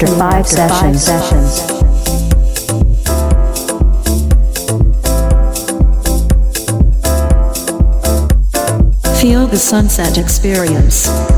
You are listening after five sessions. sessions. Feel the sunset experience.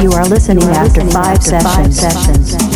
You are listening after five sessions. sunset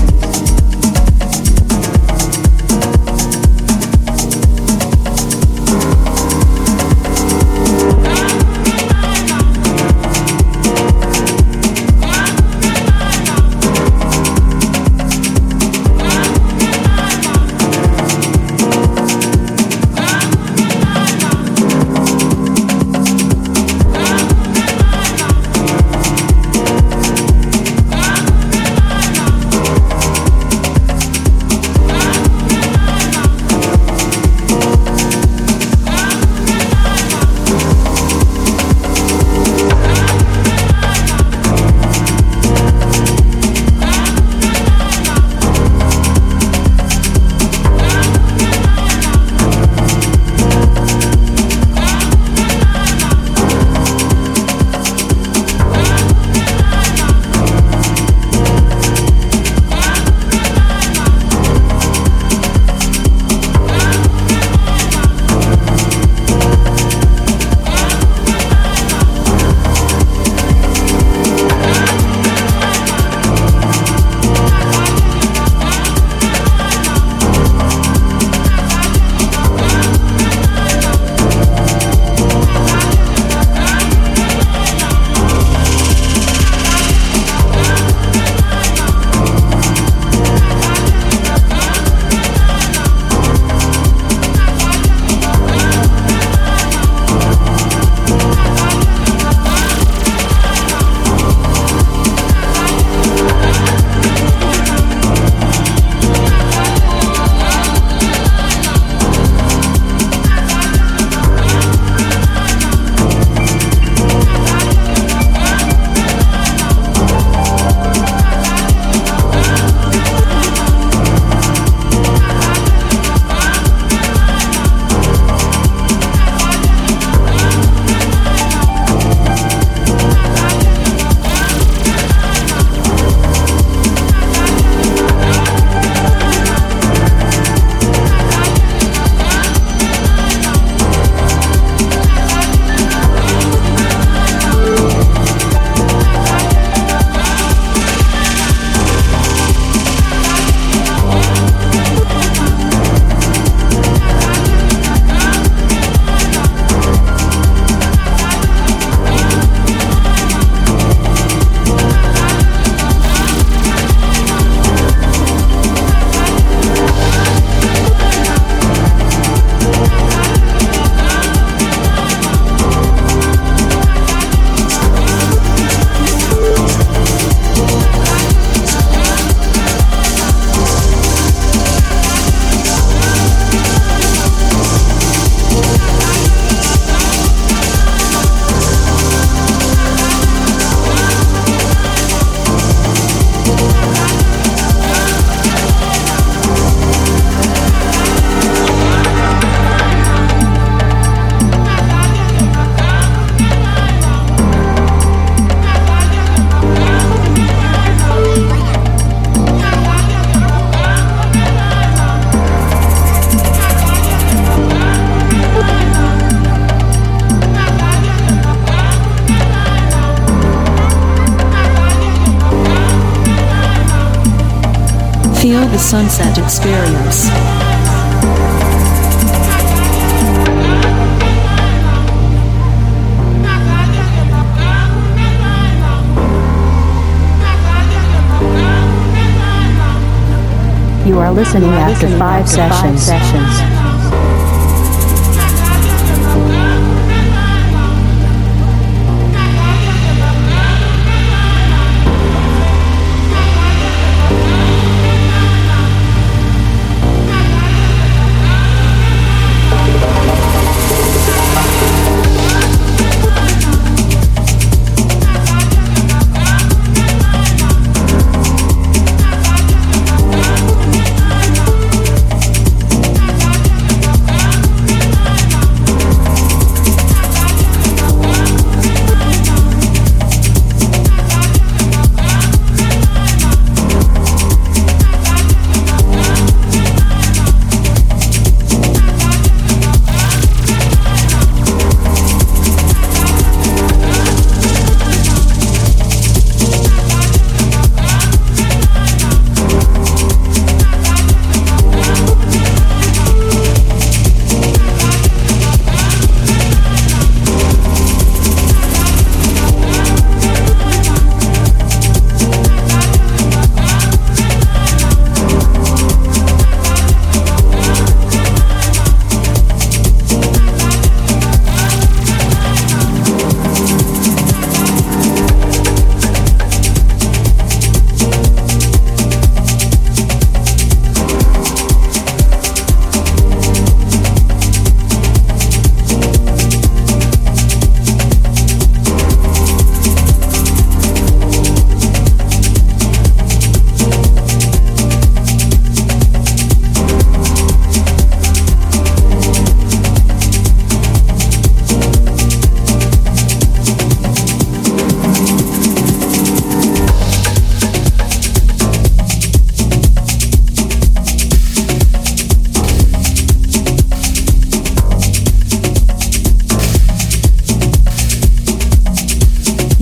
You are listening after five sessions.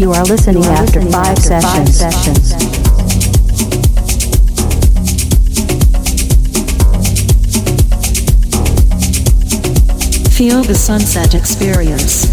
You are listening after five sessions. sessions. Feel the sunset experience.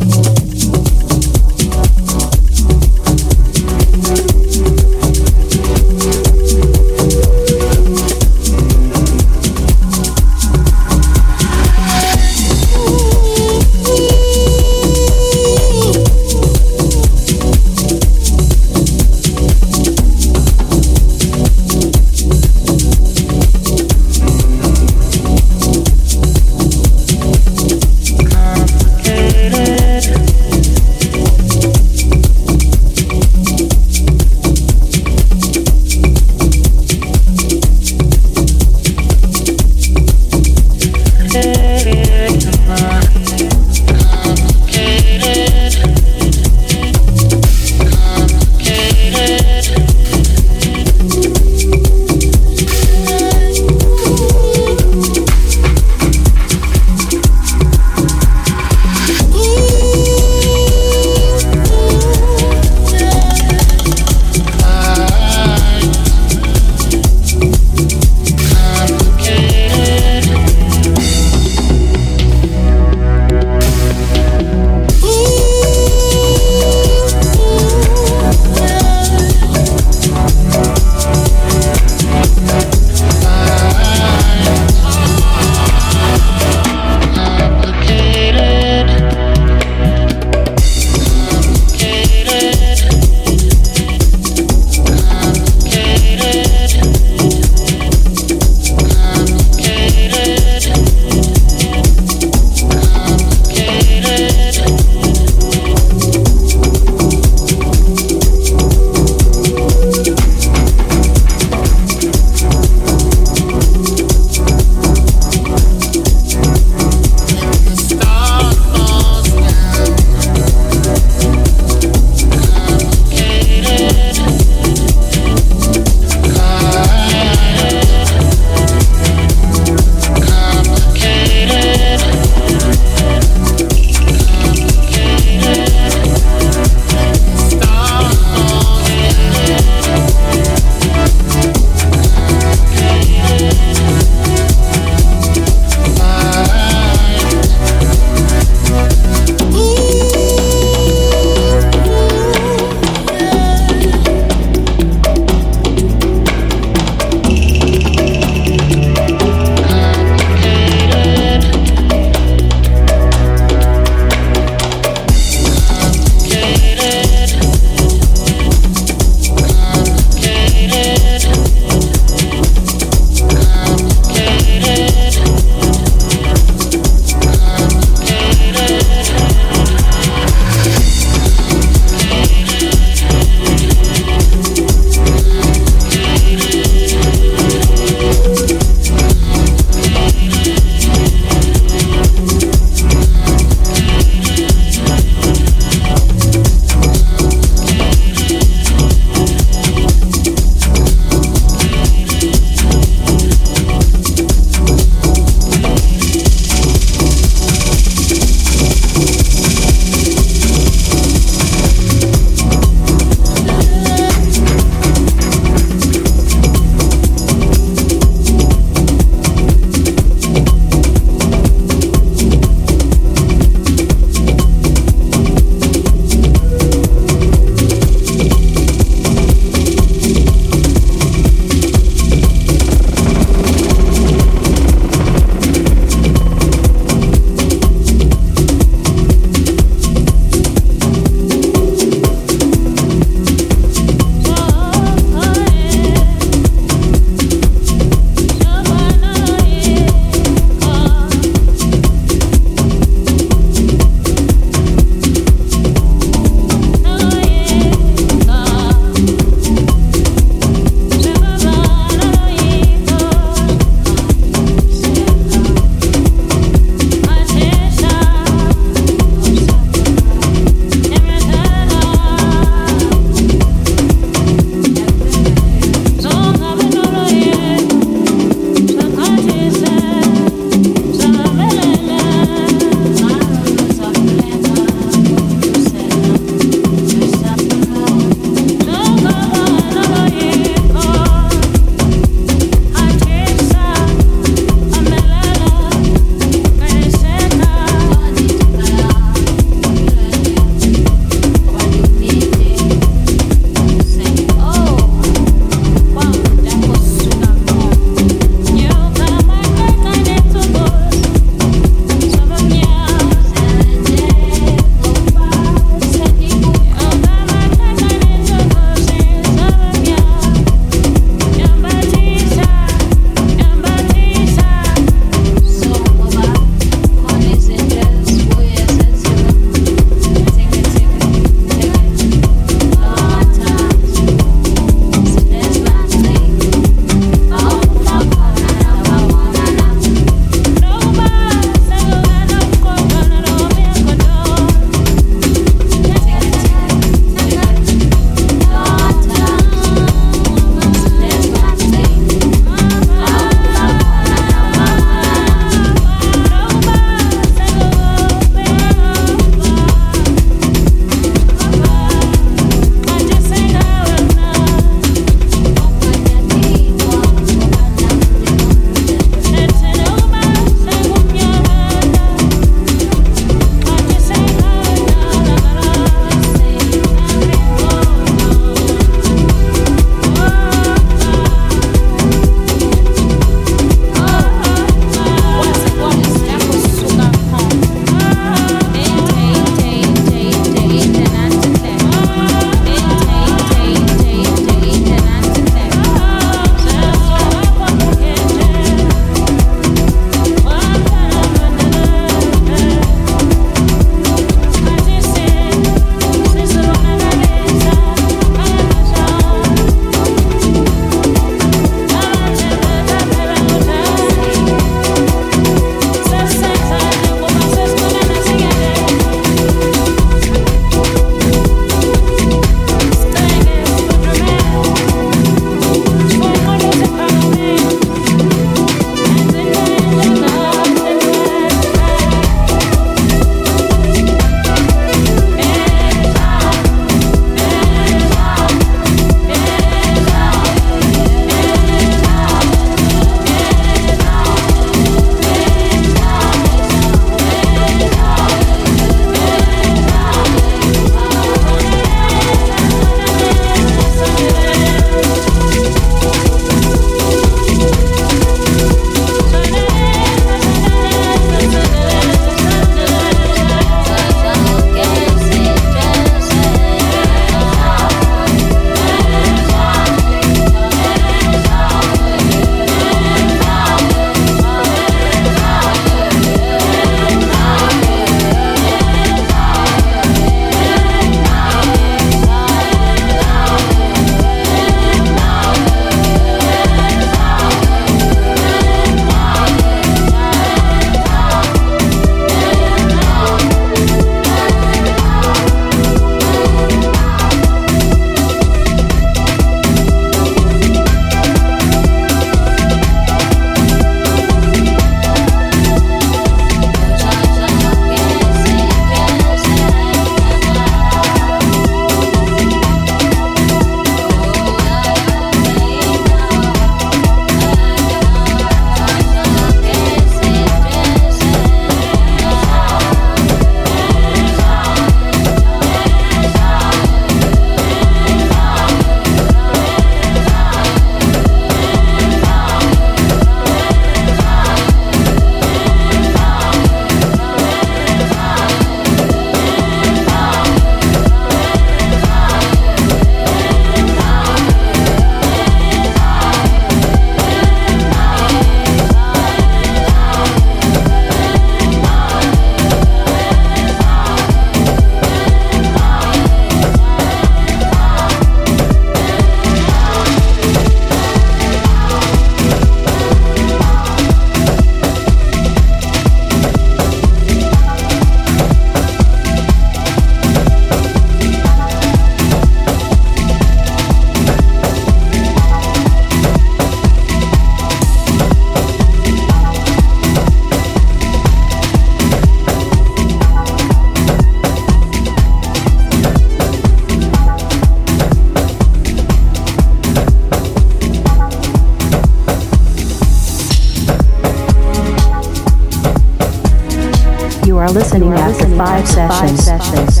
After five sessions.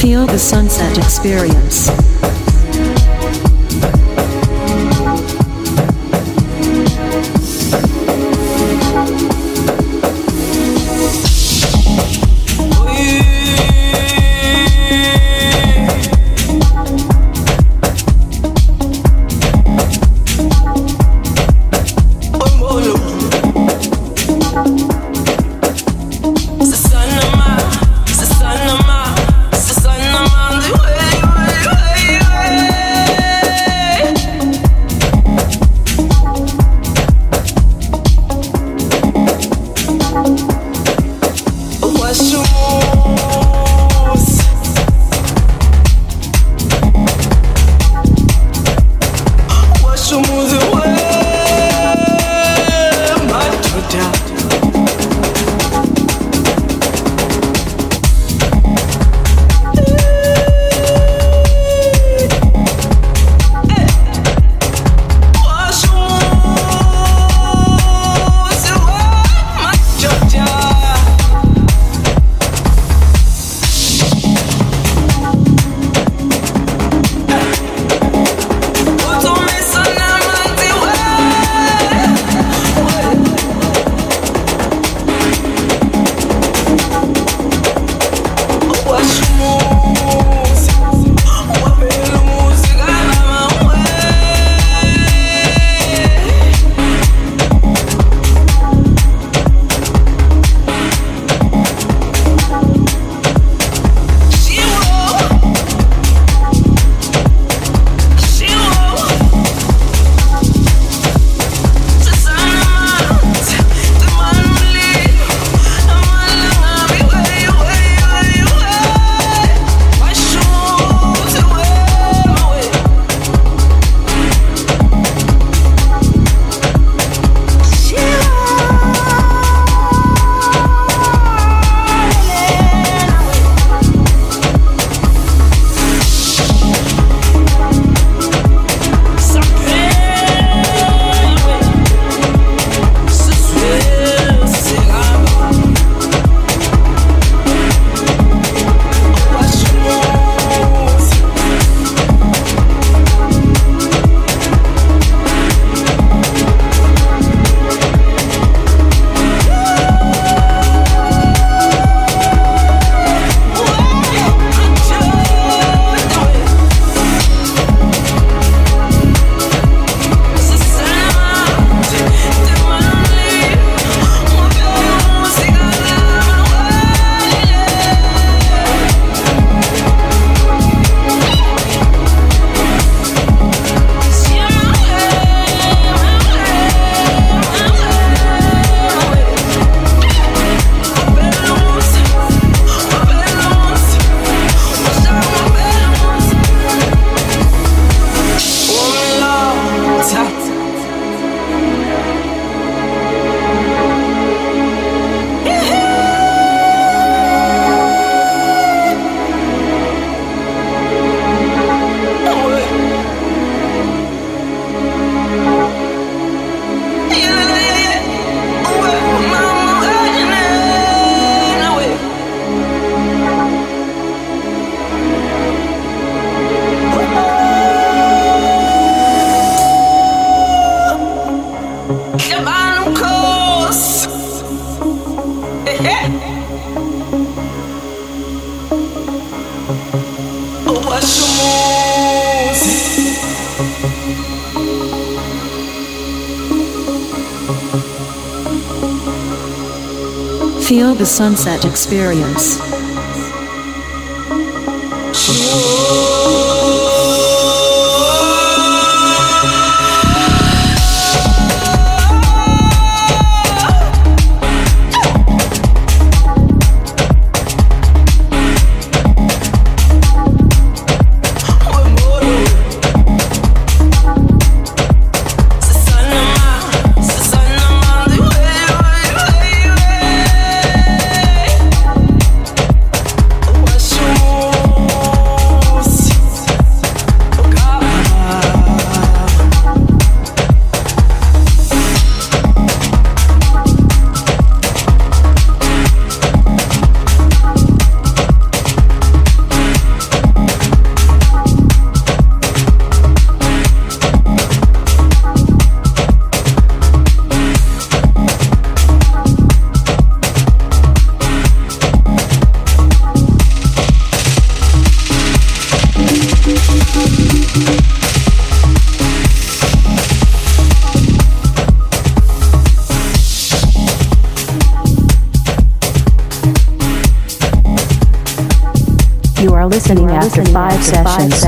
Feel the sunset experience. Feel the sunset experience. Sessions.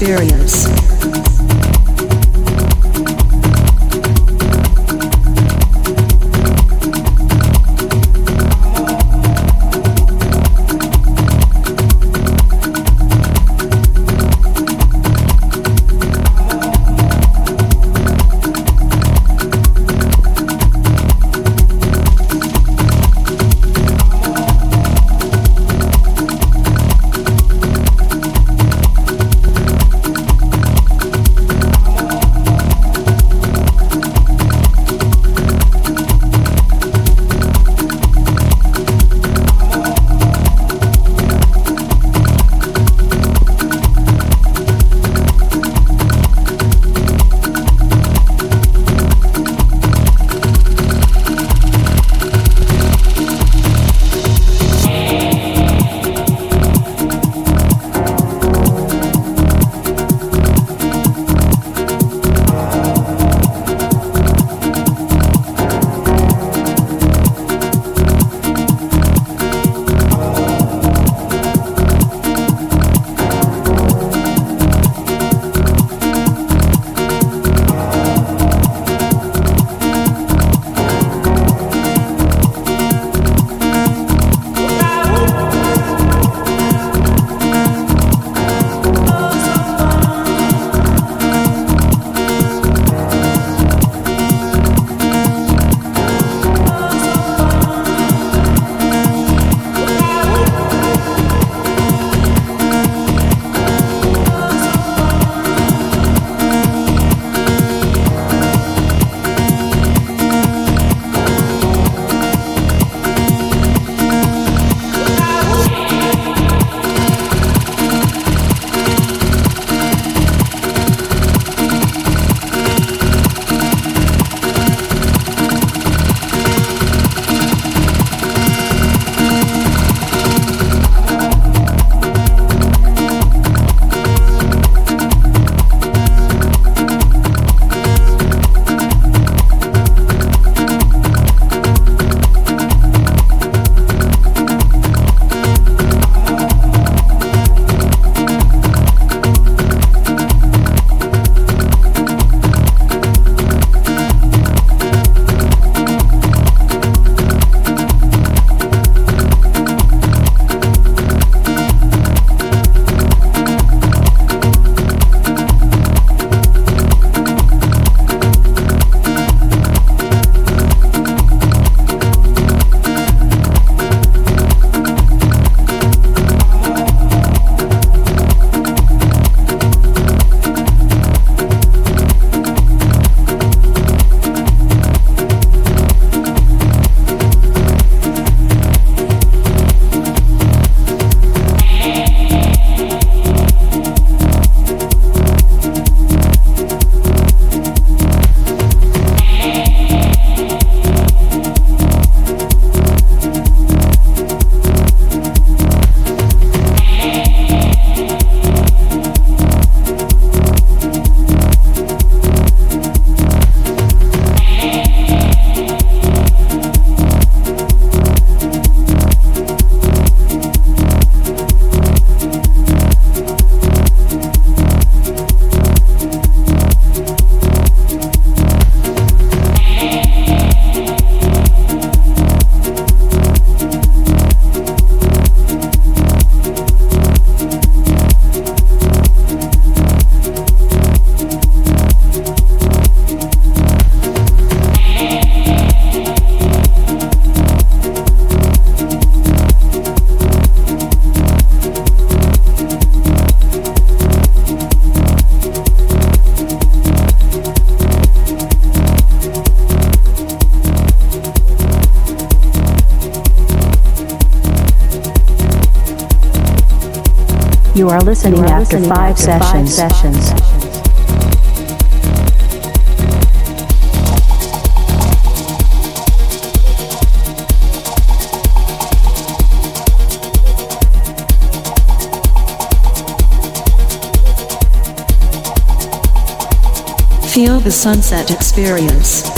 Experience. After five sessions. sessions. Feel the sunset experience.